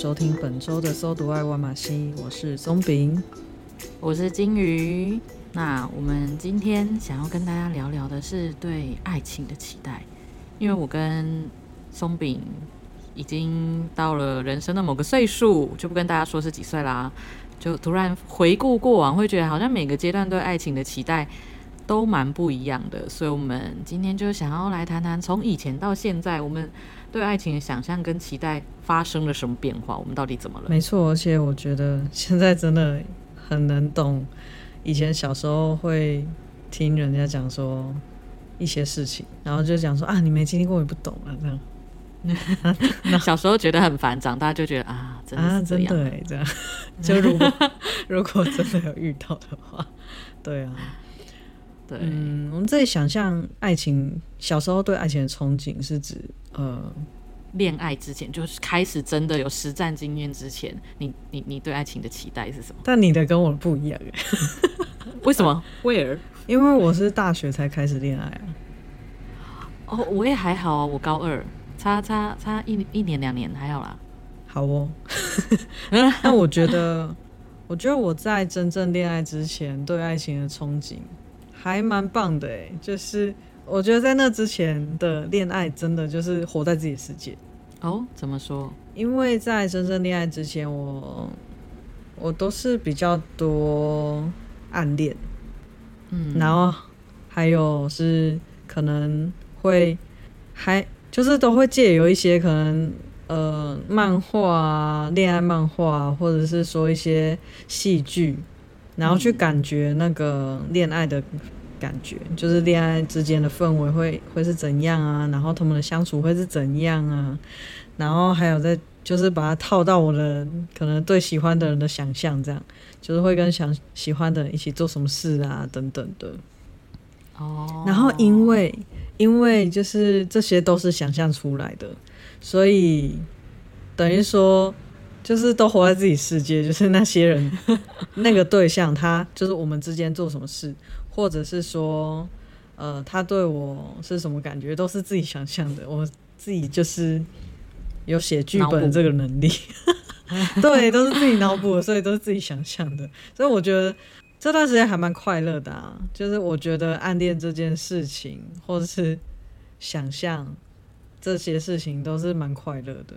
收听本周的《搜读爱万马西》，我是松饼，我是金鱼。那我们今天想要跟大家聊聊的是对爱情的期待，因为我跟松饼已经到了人生的某个岁数，就不跟大家说是几岁啦。就突然回顾过往，会觉得好像每个阶段对爱情的期待都蛮不一样的。所以，我们今天就想要来谈谈从以前到现在，我们。对爱情的想象跟期待发生了什么变化？我们到底怎么了？没错，而且我觉得现在真的很能懂。以前小时候会听人家讲说一些事情，然后就讲说啊，你没经历过，你不懂啊，这样。小时候觉得很烦，长大就觉得啊，真的是这样，啊、真的这样。就如果 如果真的有遇到的话，对啊，对，嗯，我们这里想象爱情，小时候对爱情的憧憬是指。呃，恋爱之前就是开始真的有实战经验之前，你你你对爱情的期待是什么？但你的跟我不一样耶，为什么？Where？因为我是大学才开始恋爱啊。哦，我也还好啊，我高二，差差差一一年两年还好啦。好哦，那我觉得，我觉得我在真正恋爱之前对爱情的憧憬还蛮棒的哎，就是。我觉得在那之前的恋爱，真的就是活在自己的世界。哦，怎么说？因为在真正恋爱之前，我我都是比较多暗恋，嗯，然后还有是可能会还就是都会借由一些可能呃漫画啊、恋爱漫画啊，或者是说一些戏剧，然后去感觉那个恋爱的。感觉就是恋爱之间的氛围会会是怎样啊？然后他们的相处会是怎样啊？然后还有在就是把它套到我的可能对喜欢的人的想象，这样就是会跟想喜欢的人一起做什么事啊等等的。哦。然后因为因为就是这些都是想象出来的，所以等于说就是都活在自己世界，就是那些人 那个对象他就是我们之间做什么事。或者是说，呃，他对我是什么感觉，都是自己想象的。我自己就是有写剧本的这个能力，对，都是自己脑补的，所以都是自己想象的。所以我觉得这段时间还蛮快乐的啊。就是我觉得暗恋这件事情，或者是想象这些事情，都是蛮快乐的。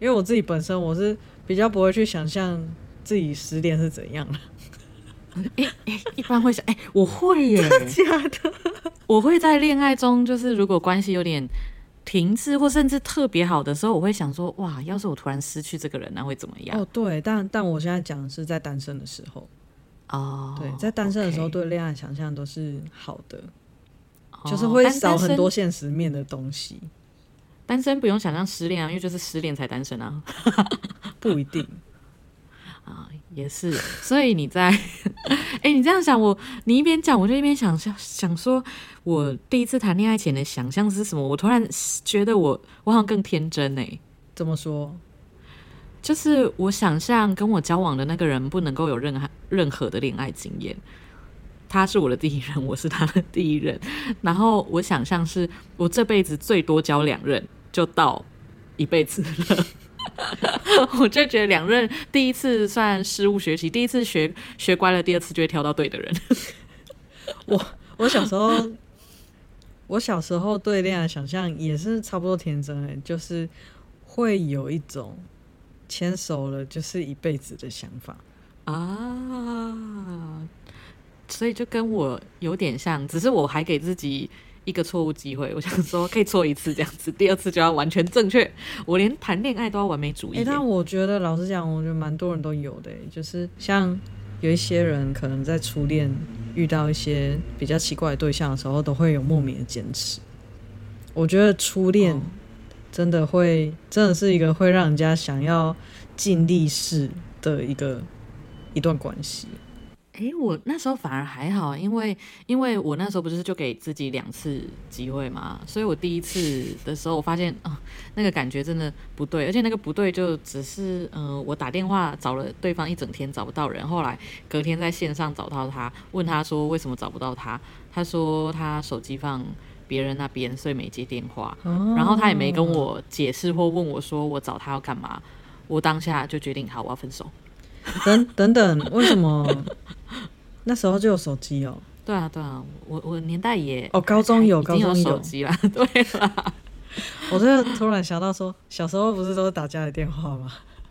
因为我自己本身我是比较不会去想象自己失恋是怎样的。哎哎，一般会想，哎，我会耶，真的假的？我会在恋爱中，就是如果关系有点停滞，或甚至特别好的时候，我会想说，哇，要是我突然失去这个人，那会怎么样？哦，对，但但我现在讲的是在单身的时候，哦，对，在单身的时候，对恋爱想象都是好的，哦，就是会少很多现实面的东西。单身不用想象失恋啊，因为就是失恋才单身啊，不一定。啊，也是，所以你在，哎、欸，你这样想我，你一边讲，我就一边想想想说，我第一次谈恋爱前的想象是什么？我突然觉得我我好像更天真哎、欸，怎么说？就是我想象跟我交往的那个人不能够有任何任何的恋爱经验，他是我的第一任，我是他的第一任，然后我想象是我这辈子最多交两任，就到一辈子了。我就觉得两任第一次算失误学习，第一次学学乖了，第二次就会挑到对的人。我我小时候，我小时候对恋爱想象也是差不多天真哎，就是会有一种牵手了就是一辈子的想法啊，所以就跟我有点像，只是我还给自己一个错误机会，我想说可以错一次这样子，第二次就要完全正确。我连谈恋爱都要完美主义。哎、欸，但我觉得老实讲，我觉得蛮多人都有的，就是像有一些人可能在初恋遇到一些比较奇怪的对象的时候，都会有莫名的坚持。我觉得初恋真的会，真的是一个会让人家想要尽力试的一个一段关系。哎、欸，我那时候反而还好，因为因为我那时候不是就给自己两次机会嘛，所以我第一次的时候，我发现啊、呃，那个感觉真的不对，而且那个不对就只是，嗯、呃，我打电话找了对方一整天找不到人，后来隔天在线上找到他，问他说为什么找不到他，他说他手机放别人那边，所以没接电话，哦、然后他也没跟我解释或问我说我找他要干嘛，我当下就决定好，我要分手。等等等，为什么那时候就有手机哦？对啊，对啊，我我年代也哦，高中有，高中有手机啦。对啦，我这突然想到说，小时候不是都是打家里电话吗？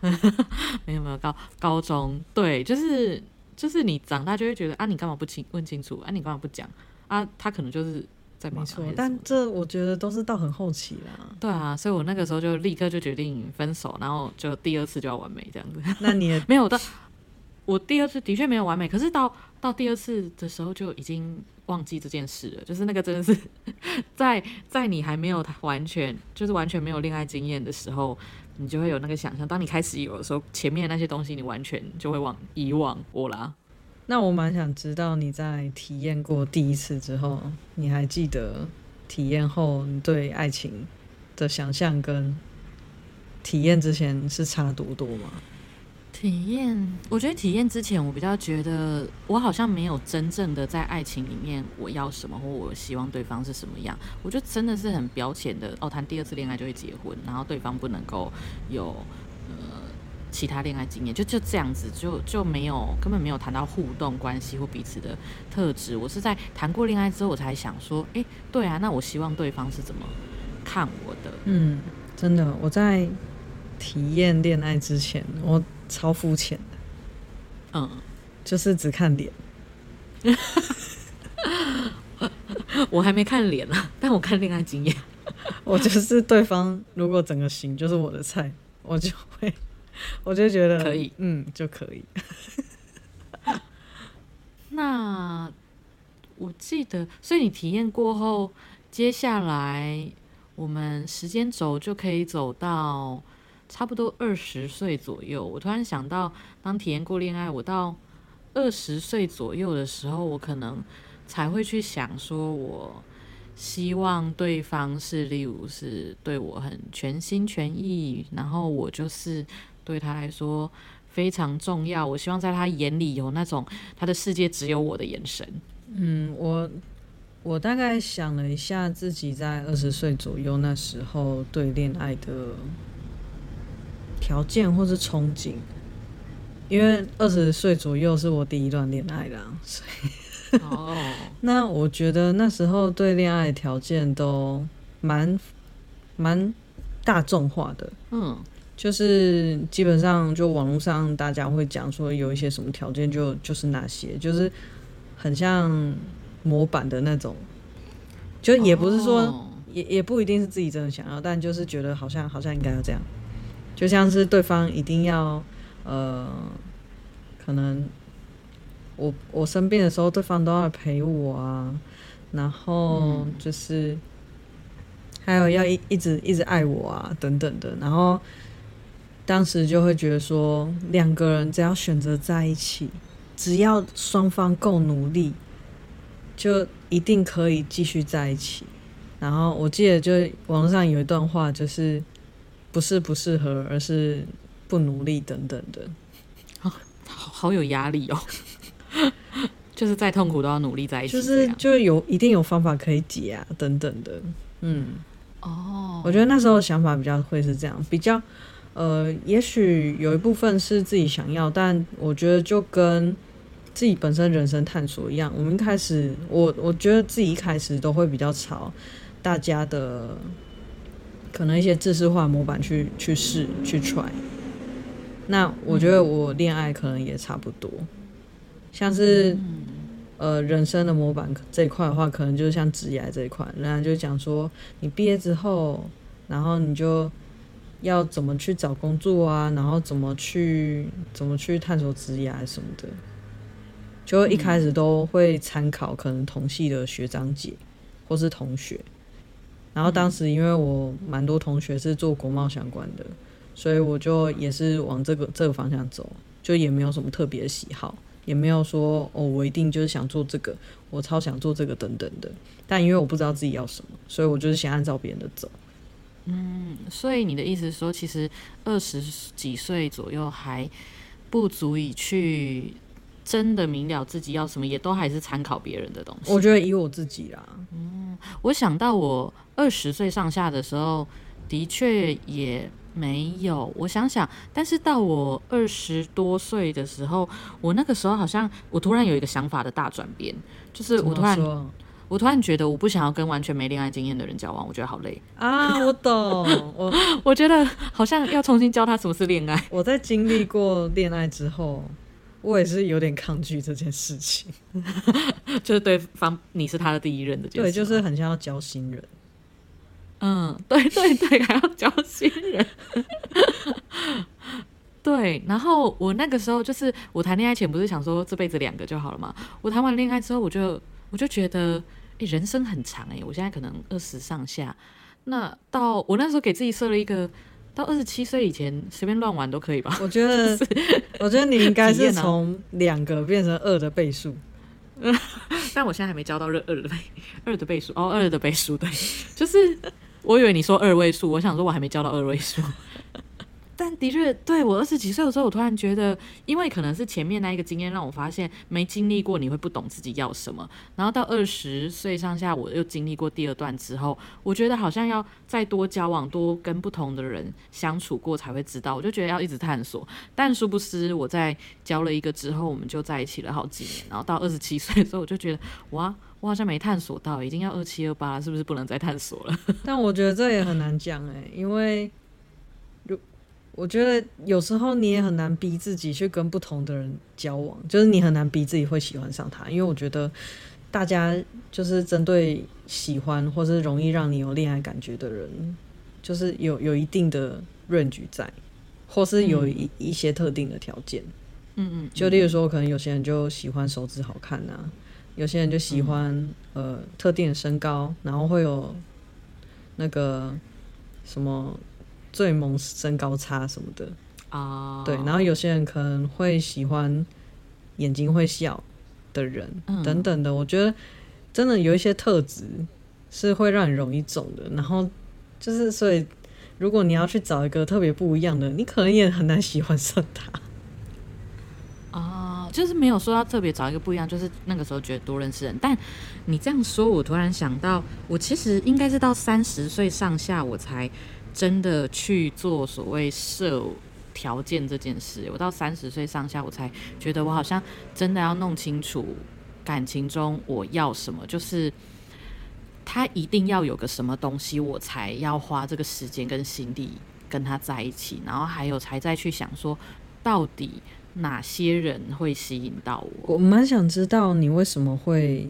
没有没有，高高中对，就是就是你长大就会觉得啊，你干嘛不清问清楚啊？你干嘛不讲啊？他可能就是在。没错，但这我觉得都是到很后期啦。对啊，所以我那个时候就立刻就决定分手，然后就第二次就要完美这样子。那你也没有到，我第二次的确没有完美，可是到到第二次的时候就已经忘记这件事了。就是那个真的是 在在你还没有完全就是完全没有恋爱经验的时候，你就会有那个想象。当你开始有的时候，前面那些东西你完全就会忘遗忘我啦。那我蛮想知道你在体验过第一次之后，你还记得体验后你对爱情的想象跟体验之前是差多多吗？体验，我觉得体验之前，我比较觉得我好像没有真正的在爱情里面我要什么或我希望对方是什么样，我觉得真的是很表浅的哦，谈第二次恋爱就会结婚，然后对方不能够有呃。其他恋爱经验就就这样子，就就没有根本没有谈到互动关系或彼此的特质。我是在谈过恋爱之后，我才想说，哎、对啊，那我希望对方是怎么看我的？嗯，真的，我在体验恋爱之前，我超肤浅的，嗯，就是只看脸。我还没看脸呢，但我看恋爱经验，我就是对方如果整个型就是我的菜，我就会。我就觉得可以，嗯，就可以。那我记得，所以你体验过后，接下来我们时间轴就可以走到差不多二十岁左右。我突然想到，当体验过恋爱，我到二十岁左右的时候，我可能才会去想说，我希望对方是，例如是对我很全心全意，然后我就是。对他来说非常重要。我希望在他眼里有那种他的世界只有我的眼神。嗯，我我大概想了一下，自己在二十岁左右那时候对恋爱的条件或是憧憬，因为二十岁左右是我第一段恋爱啦，所以哦，那我觉得那时候对恋爱条件都蛮蛮大众化的。嗯。就是基本上，就网络上大家会讲说有一些什么条件，就就是那些，就是很像模板的那种，就也不是说，也也不一定是自己真的想要，但就是觉得好像好像应该要这样，就像是对方一定要，呃，可能我我生病的时候，对方都要陪我啊，然后就是还有要一一直一直爱我啊，等等的，然后。当时就会觉得说，两个人只要选择在一起，只要双方够努力，就一定可以继续在一起。然后我记得，就网络上有一段话，就是不是不适合，而是不努力等等的。好，好有压力哦。就是再痛苦都要努力在一起，就是就有一定有方法可以解啊，等等的。嗯，哦，我觉得那时候想法比较会是这样，比较。呃，也许有一部分是自己想要，但我觉得就跟自己本身人生探索一样。我们一开始，我我觉得自己一开始都会比较朝大家的可能一些知识化模板去去试去 try。那我觉得我恋爱可能也差不多，像是呃人生的模板这一块的话，可能就是像职业这一块，人家就讲说你毕业之后，然后你就要怎么去找工作啊，然后怎么去怎么去探索职业什么的，就一开始都会参考可能同系的学长姐或是同学。然后当时因为我蛮多同学是做国贸相关的，所以我就也是往这个这个方向走，就也没有什么特别的喜好，也没有说哦，我一定就是想做这个，我超想做这个等等的。但因为我不知道自己要什么，所以我就是想按照别人的走。嗯，所以你的意思是说，其实二十几岁左右还不足以去真的明了自己要什么，也都还是参考别人的东西。我觉得以我自己啦，嗯，我想到我。二十岁上下的时候，的确也没有。我想想，但是到我二十多岁的时候，我那个时候好像我突然有一个想法的大转变，就是我突然我突然觉得我不想要跟完全没恋爱经验的人交往，我觉得好累啊！我懂，我 我觉得好像要重新教他什么是恋爱。我在经历过恋爱之后，我也是有点抗拒这件事情，就是对方你是他的第一任的，对，就是很像要交新人。嗯，对对对，还要交新人。对，然后我那个时候就是我谈恋爱前不是想说这辈子两个就好了嘛？我谈完恋爱之后，我就我就觉得，诶，人生很长诶，我现在可能二十上下，那到我那时候给自己设了一个，到二十七岁以前随便乱玩都可以吧？我觉得，就是、我觉得你应该是从两个变成二的倍数。但我现在还没交到二二的倍二的倍数哦，二的倍数对，就是。我以为你说二位数，我想说我还没交到二位数。但的确，对我二十几岁的时候，我突然觉得，因为可能是前面那一个经验让我发现，没经历过你会不懂自己要什么。然后到二十岁上下，我又经历过第二段之后，我觉得好像要再多交往，多跟不同的人相处过才会知道。我就觉得要一直探索。但殊不知，我在交了一个之后，我们就在一起了好几年。然后到二十七岁的时候，我就觉得哇。我好像没探索到，已经要二七二八，是不是不能再探索了？但我觉得这也很难讲哎，因为，我觉得有时候你也很难逼自己去跟不同的人交往，就是你很难逼自己会喜欢上他，因为我觉得大家就是针对喜欢或是容易让你有恋爱感觉的人，就是有有一定的 range 在，或是有一、嗯、一些特定的条件，嗯嗯，就例如说，可能有些人就喜欢手指好看啊。有些人就喜欢、嗯、呃特定的身高，然后会有那个什么最萌身高差什么的啊，对，然后有些人可能会喜欢眼睛会笑的人、嗯、等等的。我觉得真的有一些特质是会让你容易中的，然后就是所以如果你要去找一个特别不一样的，你可能也很难喜欢上他。就是没有说要特别找一个不一样，就是那个时候觉得多认识人。但你这样说，我突然想到，我其实应该是到三十岁上下，我才真的去做所谓设条件这件事。我到三十岁上下，我才觉得我好像真的要弄清楚感情中我要什么，就是他一定要有个什么东西，我才要花这个时间跟心力跟他在一起，然后还有才再去想说到底。哪些人会吸引到我？我蛮想知道你为什么会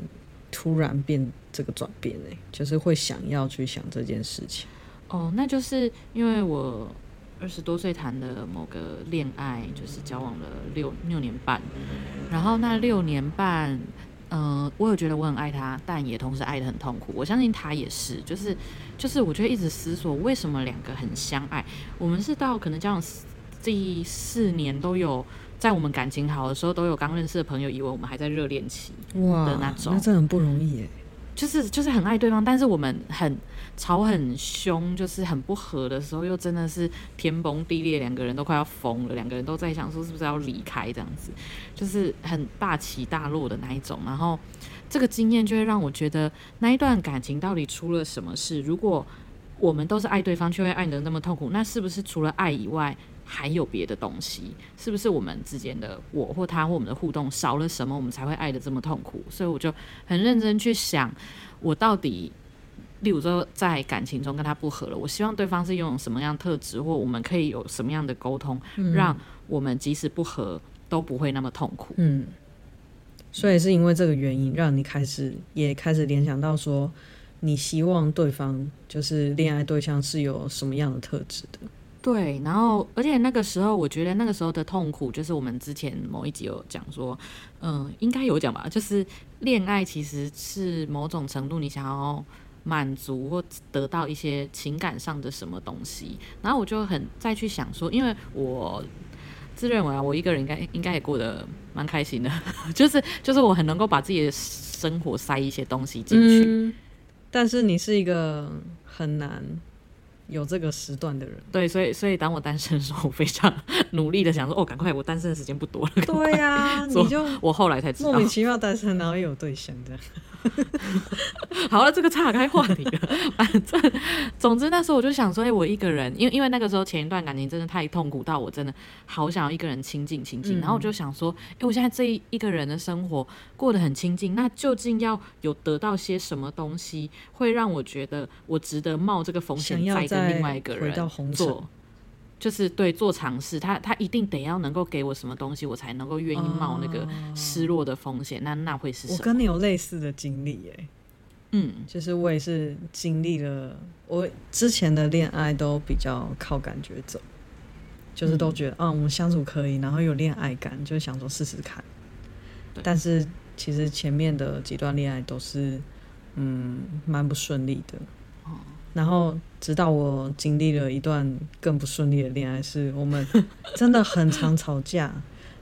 突然变这个转变呢？就是会想要去想这件事情。哦，那就是因为我二十多岁谈的某个恋爱，就是交往了六六年半，然后那六年半，嗯、呃，我有觉得我很爱他，但也同时爱的很痛苦。我相信他也是，就是就是，我觉得一直思索为什么两个很相爱，我们是到可能交往第四年都有。在我们感情好的时候，都有刚认识的朋友以为我们还在热恋期的那种，那真的很不容易耶。就是就是很爱对方，但是我们很吵很凶，就是很不和的时候，又真的是天崩地裂，两个人都快要疯了，两个人都在想说是不是要离开这样子，就是很大起大落的那一种。然后这个经验就会让我觉得，那一段感情到底出了什么事？如果我们都是爱对方，却会爱得那么痛苦，那是不是除了爱以外？还有别的东西，是不是我们之间的我或他或我们的互动少了什么，我们才会爱的这么痛苦？所以我就很认真去想，我到底，例如说在感情中跟他不合了，我希望对方是拥有什么样特质，或我们可以有什么样的沟通，嗯、让我们即使不合都不会那么痛苦。嗯，所以是因为这个原因，让你开始也开始联想到说，你希望对方就是恋爱对象是有什么样的特质的？对，然后而且那个时候，我觉得那个时候的痛苦，就是我们之前某一集有讲说，嗯，应该有讲吧，就是恋爱其实是某种程度你想要满足或得到一些情感上的什么东西，然后我就很再去想说，因为我自认为啊，我一个人应该应该也过得蛮开心的，就是就是我很能够把自己的生活塞一些东西进去，但是你是一个很难。有这个时段的人，对，所以所以当我单身的时候，我非常 努力的想说，哦，赶快，我单身的时间不多了。对呀、啊，你就我后来才知道，莫名其妙单身，然后又有对象这样。好了，这个岔开话题了。反正，总之那时候我就想说，哎、我一个人，因为因为那个时候前一段感情真的太痛苦到我真的好想要一个人亲近亲近。然后我就想说，哎、我现在这一个人的生活过得很亲近，那究竟要有得到些什么东西，会让我觉得我值得冒这个风险再跟另外一个人做，就是对做尝试。他他一定得要能够给我什么东西，我才能够愿意冒那个失落的风险。那那会是什么？我跟你有类似的经历耶。嗯，就是我也是经历了，我之前的恋爱都比较靠感觉走，就是都觉得，嗯，我们相处可以，然后有恋爱感，就想说试试看。但是其实前面的几段恋爱都是，嗯，蛮不顺利的。然后直到我经历了一段更不顺利的恋爱，是我们真的很常吵架，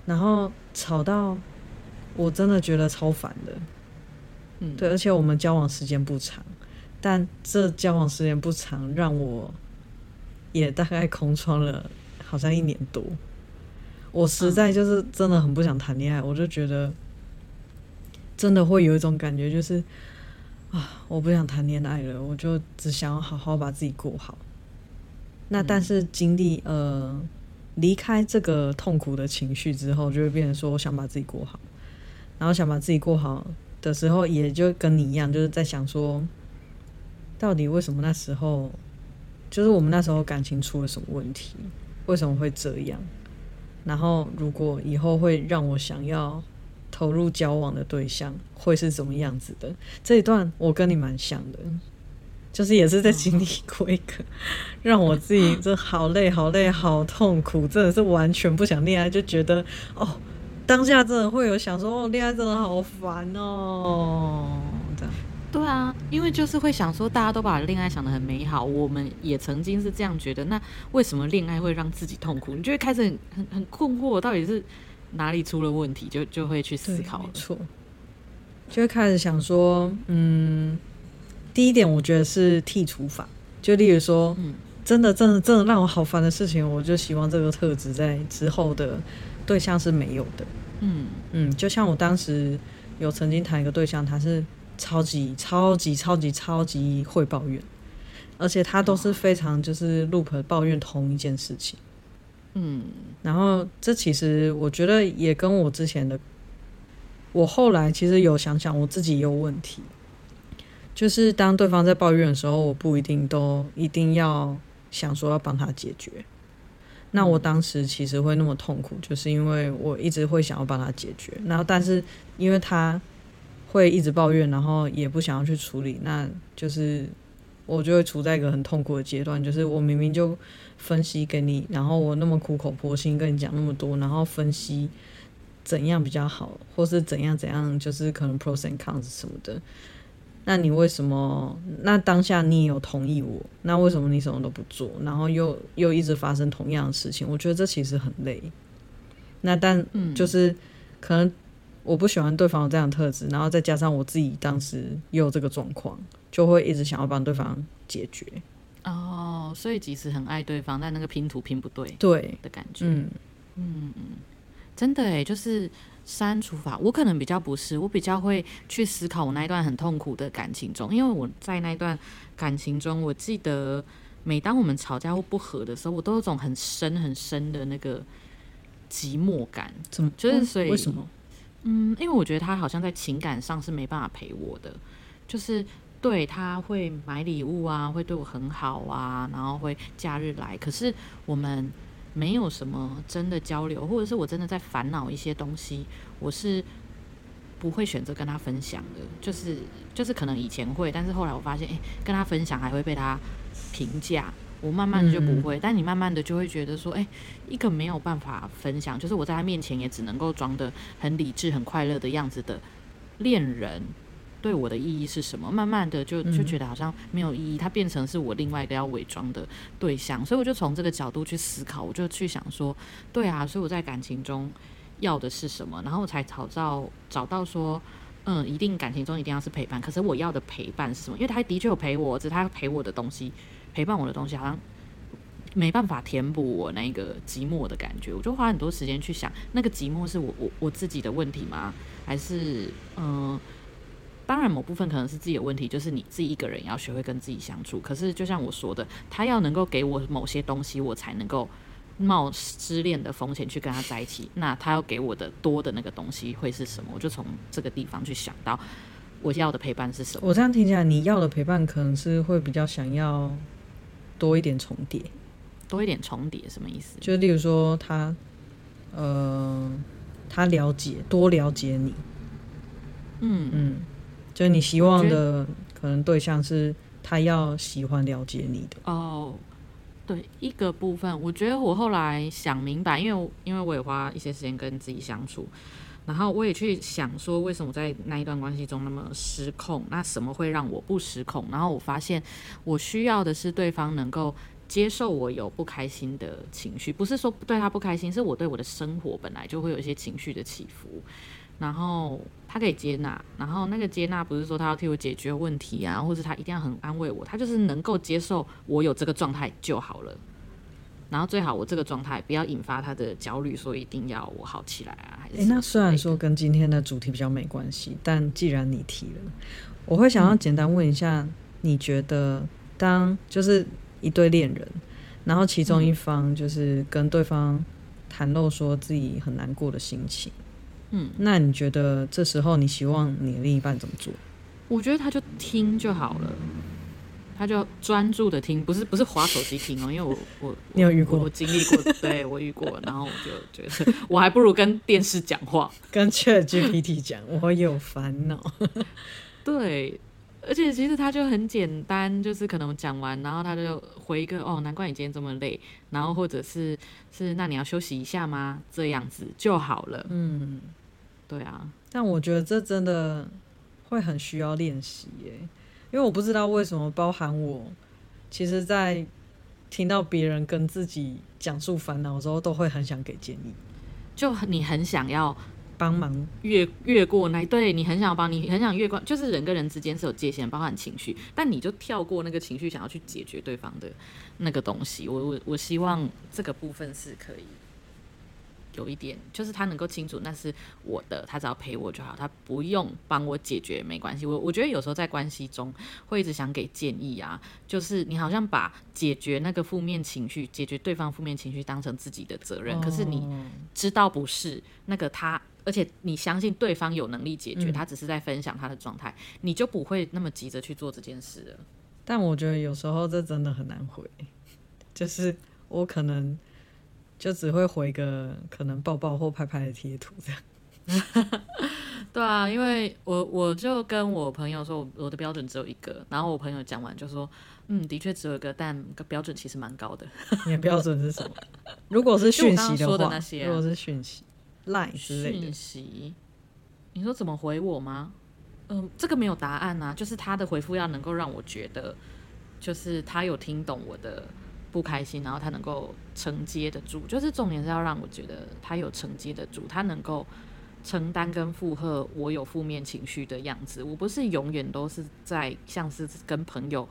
然后吵到我真的觉得超烦的。嗯，对，而且我们交往时间不长，但这交往时间不长，让我也大概空窗了，好像一年多。我实在就是真的很不想谈恋爱，我就觉得真的会有一种感觉，就是啊，我不想谈恋爱了，我就只想要好好把自己过好。那但是经历呃离开这个痛苦的情绪之后，就会变成说，我想把自己过好，然后想把自己过好。的时候，也就跟你一样，就是在想说，到底为什么那时候，就是我们那时候感情出了什么问题？为什么会这样？然后，如果以后会让我想要投入交往的对象，会是怎么样子的？这一段我跟你蛮像的，就是也是在经历过一个 让我自己这好累、好累、好痛苦，真的是完全不想恋爱，就觉得哦。当下真的会有想说，哦，恋爱真的好烦哦，这样。对啊，因为就是会想说，大家都把恋爱想得很美好，我们也曾经是这样觉得。那为什么恋爱会让自己痛苦？你就会开始很很很困惑，到底是哪里出了问题？就就会去思考。了错，就会开始想说，嗯，第一点，我觉得是剔除法。就例如说，嗯，真的真的真的让我好烦的事情，我就希望这个特质在之后的。对象是没有的，嗯嗯，就像我当时有曾经谈一个对象，他是超级超级超级超级会抱怨，而且他都是非常就是 loop 抱怨同一件事情，嗯，然后这其实我觉得也跟我之前的，我后来其实有想想我自己也有问题，就是当对方在抱怨的时候，我不一定都一定要想说要帮他解决。那我当时其实会那么痛苦，就是因为我一直会想要帮他解决，然后但是因为他会一直抱怨，然后也不想要去处理，那就是我就会处在一个很痛苦的阶段，就是我明明就分析给你，然后我那么苦口婆心跟你讲那么多，然后分析怎样比较好，或是怎样怎样，就是可能 pros and cons 什么的。那你为什么？那当下你也有同意我，那为什么你什么都不做？然后又又一直发生同样的事情，我觉得这其实很累。那但就是可能我不喜欢对方有这样的特质，然后再加上我自己当时也有这个状况，就会一直想要帮对方解决。哦，所以即使很爱对方，但那个拼图拼不对，对的感觉。嗯嗯嗯，真的哎，就是。删除法，我可能比较不是，我比较会去思考我那一段很痛苦的感情中，因为我在那一段感情中，我记得每当我们吵架或不和的时候，我都有种很深很深的那个寂寞感。怎么？就是所以为什么？嗯，因为我觉得他好像在情感上是没办法陪我的，就是对他会买礼物啊，会对我很好啊，然后会假日来，可是我们。没有什么真的交流，或者是我真的在烦恼一些东西，我是不会选择跟他分享的，就是就是可能以前会，但是后来我发现，哎，跟他分享还会被他评价，我慢慢的就不会。嗯、但你慢慢的就会觉得说，哎，一个没有办法分享，就是我在他面前也只能够装的很理智、很快乐的样子的恋人，对我的意义是什么？慢慢的就就觉得好像没有意义，他变成是我另外一个要伪装的对象，所以我就从这个角度去思考，我就去想说，对啊，所以我在感情中。要的是什么？然后我才找到找到说，嗯，一定感情中一定要是陪伴。可是我要的陪伴是什么？因为他的确有陪我，只是他陪我的东西，陪伴我的东西好像没办法填补我那个寂寞的感觉。我就花很多时间去想，那个寂寞是我我我自己的问题吗？还是嗯，当然某部分可能是自己的问题，就是你自己一个人要学会跟自己相处。可是就像我说的，他要能够给我某些东西，我才能够。冒失恋的风险去跟他在一起，那他要给我的多的那个东西会是什么？我就从这个地方去想到我要的陪伴是什么。我这样听起来，你要的陪伴可能是会比较想要多一点重叠，多一点重叠什么意思？就例如说他，呃，他了解多了解你，嗯嗯，就是你希望的可能对象是他要喜欢了解你的哦。对一个部分，我觉得我后来想明白，因为因为我也花一些时间跟自己相处，然后我也去想说，为什么在那一段关系中那么失控？那什么会让我不失控？然后我发现，我需要的是对方能够接受我有不开心的情绪，不是说对他不开心，是我对我的生活本来就会有一些情绪的起伏。然后他可以接纳，然后那个接纳不是说他要替我解决问题啊，或者他一定要很安慰我，他就是能够接受我有这个状态就好了。然后最好我这个状态不要引发他的焦虑，说一定要我好起来啊。还是诶，那虽然说跟今天的主题比较没关系，但既然你提了，我会想要简单问一下，嗯、你觉得当就是一对恋人，然后其中一方就是跟对方袒露说自己很难过的心情。嗯，那你觉得这时候你希望你的另一半怎么做？我觉得他就听就好了，他就专注的听，不是不是划手机听哦，因为我我你有遇过，我，我经历过，对我遇过，然后我就觉得我还不如跟电视讲话，跟 ChatGPT 讲，我有烦恼。对，而且其实他就很简单，就是可能讲完，然后他就回一个哦，难怪你今天这么累，然后或者是是那你要休息一下吗？这样子就好了，嗯。对啊，但我觉得这真的会很需要练习耶，因为我不知道为什么，包含我，其实，在听到别人跟自己讲述烦恼的时候，都会很想给建议，就你很想要帮忙越越过那，对你很想帮你很想越过，就是人跟人之间是有界限，包含情绪，但你就跳过那个情绪，想要去解决对方的那个东西。我我我希望这个部分是可以。有一点，就是他能够清楚那是我的，他只要陪我就好，他不用帮我解决，没关系。我我觉得有时候在关系中会一直想给建议啊，就是你好像把解决那个负面情绪、解决对方负面情绪当成自己的责任，哦、可是你知道不是那个他，而且你相信对方有能力解决，嗯、他只是在分享他的状态，你就不会那么急着去做这件事了。但我觉得有时候这真的很难回，就是我可能。就只会回个可能抱抱或拍拍的贴图这样，对啊，因为我我就跟我朋友说，我的标准只有一个，然后我朋友讲完就说，嗯，的确只有一个，但标准其实蛮高的。你的标准是什么？如果是讯息的话，说的那些啊、如果是讯息，Line 之类的讯息，你说怎么回我吗？嗯、呃，这个没有答案啊，就是他的回复要能够让我觉得，就是他有听懂我的。不开心，然后他能够承接得住，就是重点是要让我觉得他有承接得住，他能够承担跟负荷我有负面情绪的样子。我不是永远都是在像是跟朋友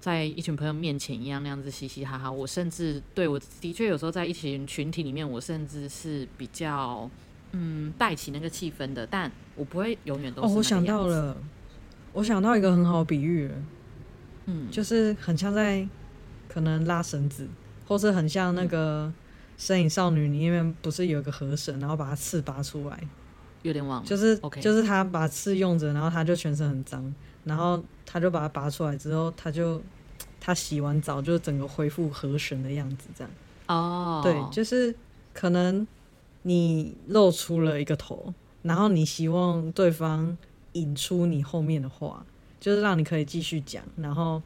在一群朋友面前一样那样子嘻嘻哈哈。我甚至对我的确有时候在一群群体里面，我甚至是比较嗯带起那个气氛的，但我不会永远都是。哦，我想到了，我想到一个很好的比喻，嗯，就是很像在。可能拉绳子，或是很像那个《身影少女》里面不是有个河神，然后把它刺拔出来，有点忘了。就是.就是他把刺用着，然后他就全身很脏，然后他就把它拔出来之后，他就他洗完澡就整个恢复河神的样子，这样。哦，对，就是可能你露出了一个头，然后你希望对方引出你后面的话，就是让你可以继续讲，然后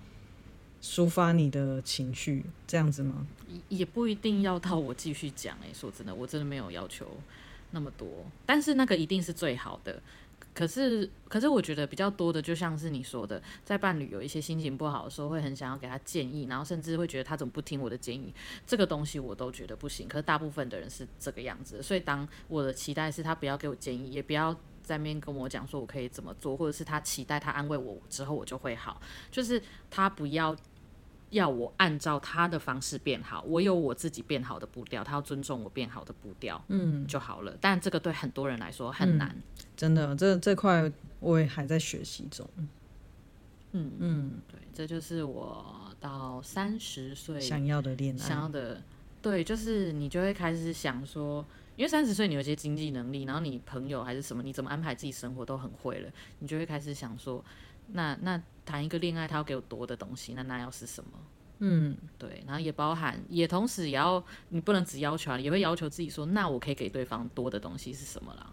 抒发你的情绪，这样子吗？也不一定要到我继续讲。哎，说真的，我真的没有要求那么多，但是那个一定是最好的。可是，可是我觉得比较多的，就像是你说的，在伴侣有一些心情不好的时候，会很想要给他建议，然后甚至会觉得他怎么不听我的建议，这个东西我都觉得不行。可是大部分的人是这个样子，所以当我的期待是他不要给我建议，也不要在面跟我讲说我可以怎么做，或者是他期待他安慰我之后我就会好，就是他不要。要我按照他的方式变好，我有我自己变好的步调，他要尊重我变好的步调，嗯，就好了。但这个对很多人来说很难，嗯、真的，这这块我也还在学习中。嗯嗯，对，这就是我到三十岁想要的恋爱，想要的，对，就是你就会开始想说，因为三十岁你有些经济能力，然后你朋友还是什么，你怎么安排自己生活都很会了，你就会开始想说，那那。谈一个恋爱，他要给我多的东西，那那要是什么？嗯，对，然后也包含，也同时也要，你不能只要求啊，也会要求自己说，那我可以给对方多的东西是什么啦？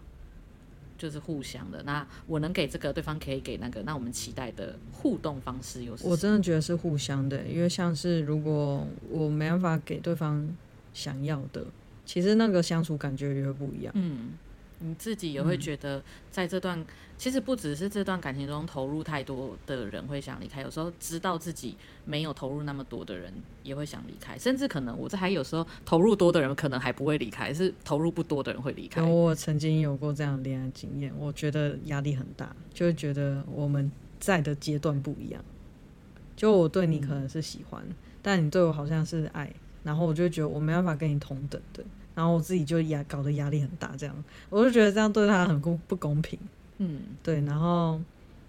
就是互相的，那我能给这个，对方可以给那个，那我们期待的互动方式又是什么？我真的觉得是互相的，因为像是如果我没办法给对方想要的，其实那个相处感觉也会不一样。嗯。你自己也会觉得，在这段、嗯、其实不只是这段感情中投入太多的人会想离开，有时候知道自己没有投入那么多的人也会想离开，甚至可能我这还有时候投入多的人可能还不会离开，是投入不多的人会离开。我曾经有过这样的恋爱经验，我觉得压力很大，就会觉得我们在的阶段不一样。就我对你可能是喜欢，嗯、但你对我好像是爱，然后我就觉得我没办法跟你同等的。然后我自己就压搞得压力很大，这样我就觉得这样对他很公不公平，嗯，对。然后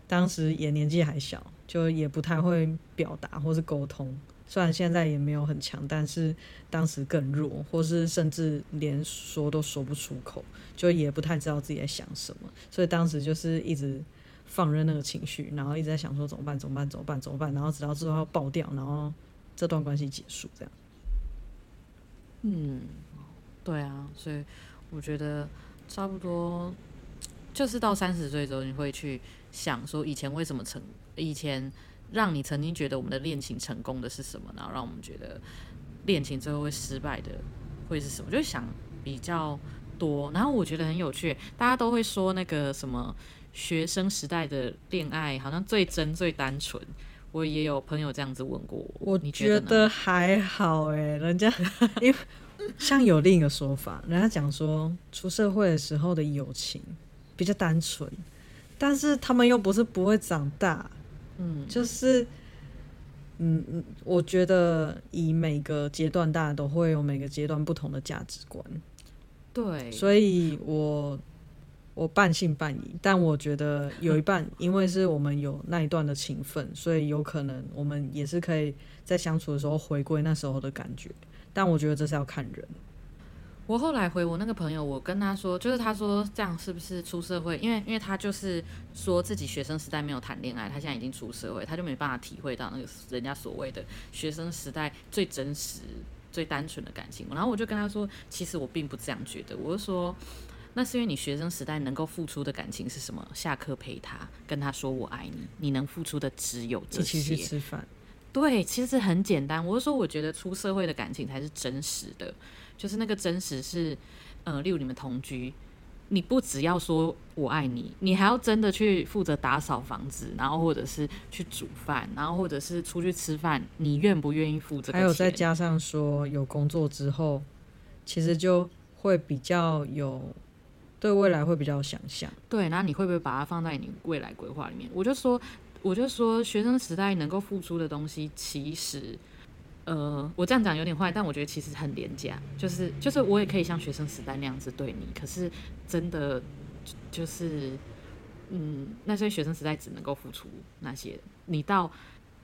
当时也年纪还小，就也不太会表达或是沟通。虽然现在也没有很强，但是当时更弱，或是甚至连说都说不出口，就也不太知道自己在想什么。所以当时就是一直放任那个情绪，然后一直在想说怎么办？怎么办？怎么办？怎么办？然后直到最后要爆掉，然后这段关系结束，这样。嗯。对啊，所以我觉得差不多就是到三十岁之后，你会去想说以前为什么成，以前让你曾经觉得我们的恋情成功的是什么，然后让我们觉得恋情最后会失败的会是什么，就想比较多。然后我觉得很有趣，大家都会说那个什么学生时代的恋爱好像最真最单纯。我也有朋友这样子问过我，我觉得还好哎，人家 因为。像有另一个说法，人家讲说出社会的时候的友情比较单纯，但是他们又不是不会长大，嗯，就是，嗯嗯，我觉得以每个阶段，大家都会有每个阶段不同的价值观，对，所以我我半信半疑，但我觉得有一半，因为是我们有那一段的情分，所以有可能我们也是可以在相处的时候回归那时候的感觉。但我觉得这是要看人。我后来回我那个朋友，我跟他说，就是他说这样是不是出社会？因为因为他就是说自己学生时代没有谈恋爱，他现在已经出社会，他就没办法体会到那个人家所谓的学生时代最真实、最单纯的感情。然后我就跟他说，其实我并不这样觉得。我就说，那是因为你学生时代能够付出的感情是什么？下课陪他，跟他说我爱你，你能付出的只有这些。一起去吃饭。对，其实很简单。我是说，我觉得出社会的感情才是真实的，就是那个真实是，呃，例如你们同居，你不只要说我爱你，你还要真的去负责打扫房子，然后或者是去煮饭，然后或者是出去吃饭，你愿不愿意付这个？还有再加上说有工作之后，其实就会比较有对未来会比较想象。对，那你会不会把它放在你未来规划里面？我就说。我就说，学生时代能够付出的东西，其实，呃，我这样讲有点坏，但我觉得其实很廉价。就是，就是我也可以像学生时代那样子对你，可是真的就是，嗯，那些学生时代只能够付出那些，你到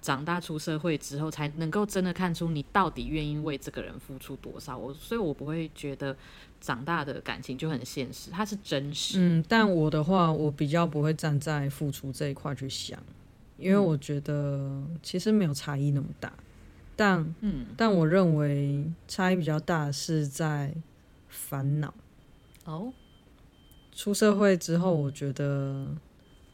长大出社会之后，才能够真的看出你到底愿意为这个人付出多少。我，所以我不会觉得长大的感情就很现实，它是真实。嗯，但我的话，我比较不会站在付出这一块去想。因为我觉得其实没有差异那么大，但嗯，但我认为差异比较大是在烦恼哦，出社会之后，我觉得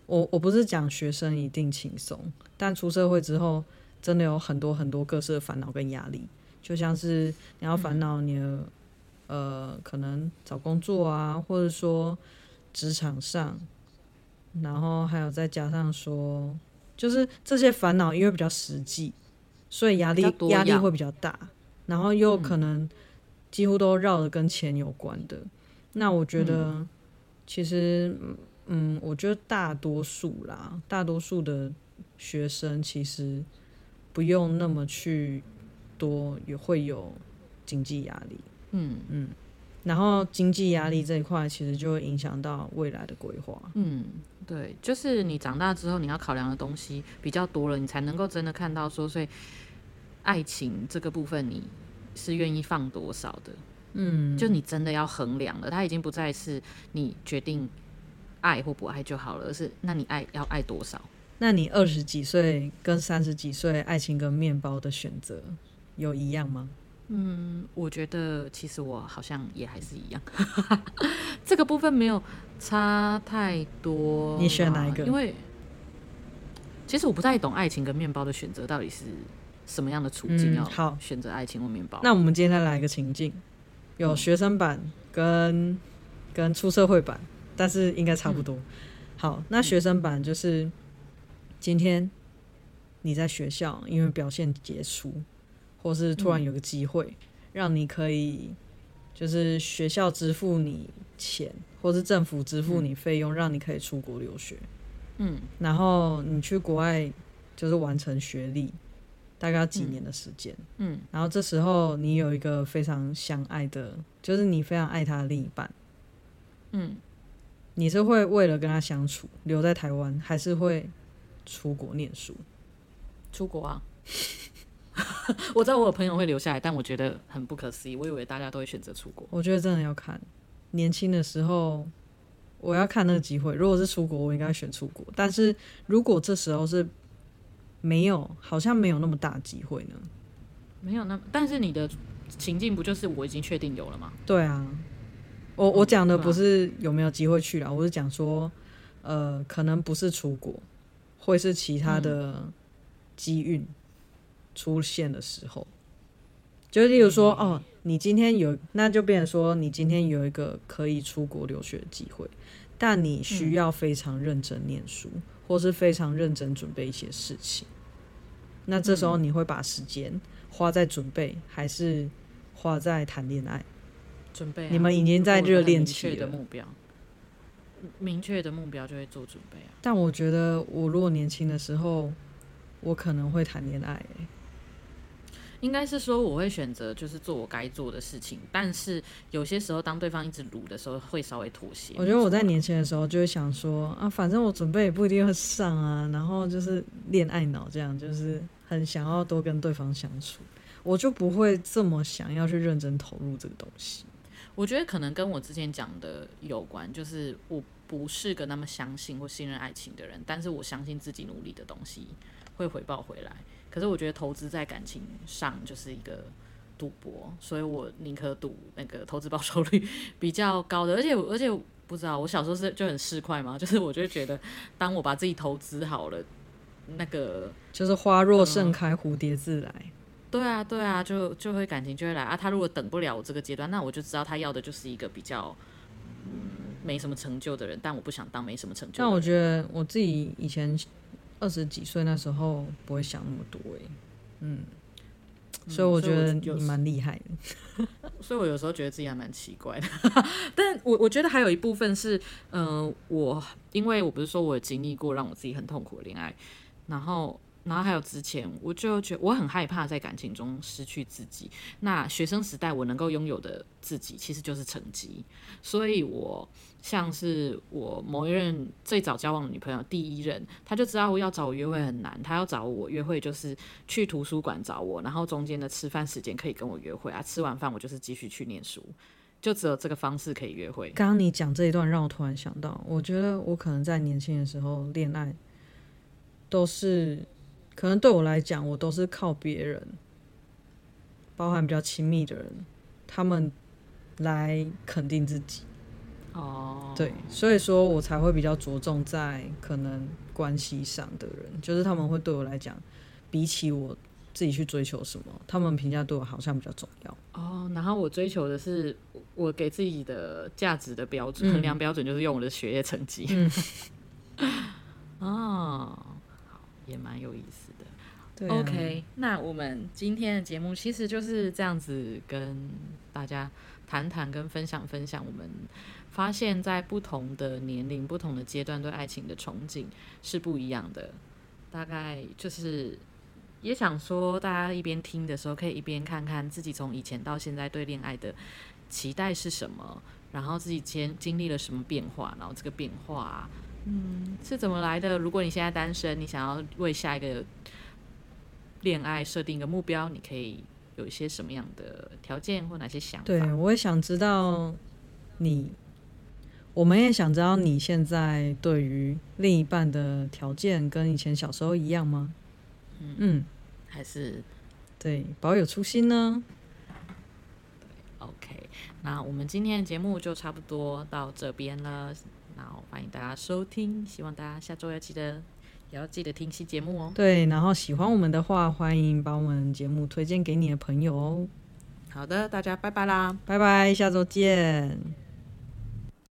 我我不是讲学生一定轻松，但出社会之后，真的有很多很多各式的烦恼跟压力，就像是你要烦恼你的、嗯、呃，可能找工作啊，或者说职场上，然后还有再加上说，就是这些烦恼因为比较实际，所以压力压力会比较大，然后又可能几乎都绕着跟钱有关的。嗯、那我觉得其实嗯，我觉得大多数啦，大多数的学生其实。不用那么去多，也会有经济压力。嗯嗯，然后经济压力这一块其实就会影响到未来的规划。嗯，对，就是你长大之后你要考量的东西比较多了，你才能够真的看到说，所以爱情这个部分你是愿意放多少的。嗯，就你真的要衡量了，它已经不再是你决定爱或不爱就好了，而是那你爱要爱多少。那你二十几岁跟三十几岁，爱情跟面包的选择有一样吗？嗯，我觉得其实我好像也还是一样，这个部分没有差太多。你选哪一个？因为其实我不太懂爱情跟面包的选择到底是什么样的处境，要好选择爱情或面包。那我们今天再来一个情境，有学生版跟、嗯、跟出社会版，但是应该差不多。嗯、好，那学生版就是。今天你在学校，因为表现杰出，或是突然有个机会，嗯、让你可以，就是学校支付你钱，或是政府支付你费用，嗯、让你可以出国留学。嗯，然后你去国外就是完成学历，大概要几年的时间。嗯，然后这时候你有一个非常相爱的，就是你非常爱他的另一半。嗯，你是会为了跟他相处留在台湾，还是会？出国念书，出国啊！我知道我有朋友会留下来，但我觉得很不可思议。我以为大家都会选择出国。我觉得真的要看年轻的时候，我要看那个机会。如果是出国，我应该选出国。但是如果这时候是没有，好像没有那么大机会呢？没有那，但是你的情境不就是我已经确定有了吗？对啊，我我讲的不是有没有机会去了，我是讲说，呃，可能不是出国。会是其他的机运出现的时候，嗯、就例如说，哦，你今天有，那就变成说，你今天有一个可以出国留学的机会，但你需要非常认真念书，嗯、或是非常认真准备一些事情。那这时候你会把时间花在准备，还是花在谈恋爱？准备、啊，你们已经在热恋期的目标。明确的目标就会做准备啊。但我觉得，我如果年轻的时候，我可能会谈恋爱、欸。应该是说，我会选择就是做我该做的事情。但是有些时候，当对方一直撸的时候，会稍微妥协。我觉得我在年轻的时候就会想说啊，反正我准备也不一定会上啊，然后就是恋爱脑这样，就是很想要多跟对方相处，我就不会这么想要去认真投入这个东西。我觉得可能跟我之前讲的有关，就是我不是个那么相信或信任爱情的人，但是我相信自己努力的东西会回报回来。可是我觉得投资在感情上就是一个赌博，所以我宁可赌那个投资报酬率 比较高的。而且而且不知道，我小时候是就很市侩嘛，就是我就觉得，当我把自己投资好了，那个就是花若盛开，蝴蝶自来。对啊，对啊，就就会感情就会来啊。他如果等不了我这个阶段，那我就知道他要的就是一个比较嗯没什么成就的人。但我不想当没什么成就的人。但我觉得我自己以前二十几岁那时候不会想那么多哎，嗯，所以我觉得你蛮厉害的。所以我有时候觉得自己还蛮奇怪的。但我我觉得还有一部分是，嗯、呃，我因为我不是说我有经历过让我自己很痛苦的恋爱，然后。然后还有之前，我就觉得我很害怕在感情中失去自己。那学生时代我能够拥有的自己，其实就是成绩。所以我像是我某一任最早交往的女朋友，第一任，他就知道我要找我约会很难，他要找我约会就是去图书馆找我，然后中间的吃饭时间可以跟我约会啊。吃完饭我就是继续去念书，就只有这个方式可以约会。刚刚你讲这一段，让我突然想到，我觉得我可能在年轻的时候恋爱都是。可能对我来讲，我都是靠别人，包含比较亲密的人，他们来肯定自己。哦，对，所以说我才会比较着重在可能关系上的人，就是他们会对我来讲，比起我自己去追求什么，他们评价对我好像比较重要。哦，然后我追求的是我给自己的价值的标准，衡量标准就是用我的学业成绩。嗯，哦，好，也蛮有意思的。对啊，OK，那我们今天的节目其实就是这样子，跟大家谈谈跟分享分享，我们发现，在不同的年龄、不同的阶段，对爱情的憧憬是不一样的。大概就是也想说，大家一边听的时候，可以一边看看自己从以前到现在对恋爱的期待是什么，然后自己经经历了什么变化，然后这个变化，嗯，是怎么来的？如果你现在单身，你想要为下一个恋爱设定一个目标，你可以有一些什么样的条件或哪些想法？对，我也想知道你，我们也想知道你现在对于另一半的条件跟以前小时候一样吗？嗯，嗯还是对保有初心呢？对，OK，那我们今天的节目就差不多到这边了，然后欢迎大家收听，希望大家下周要记得。也要记得听期节目哦。对，然后喜欢我们的话，欢迎把我们节目推荐给你的朋友哦。好的，大家拜拜啦，拜拜，下周见。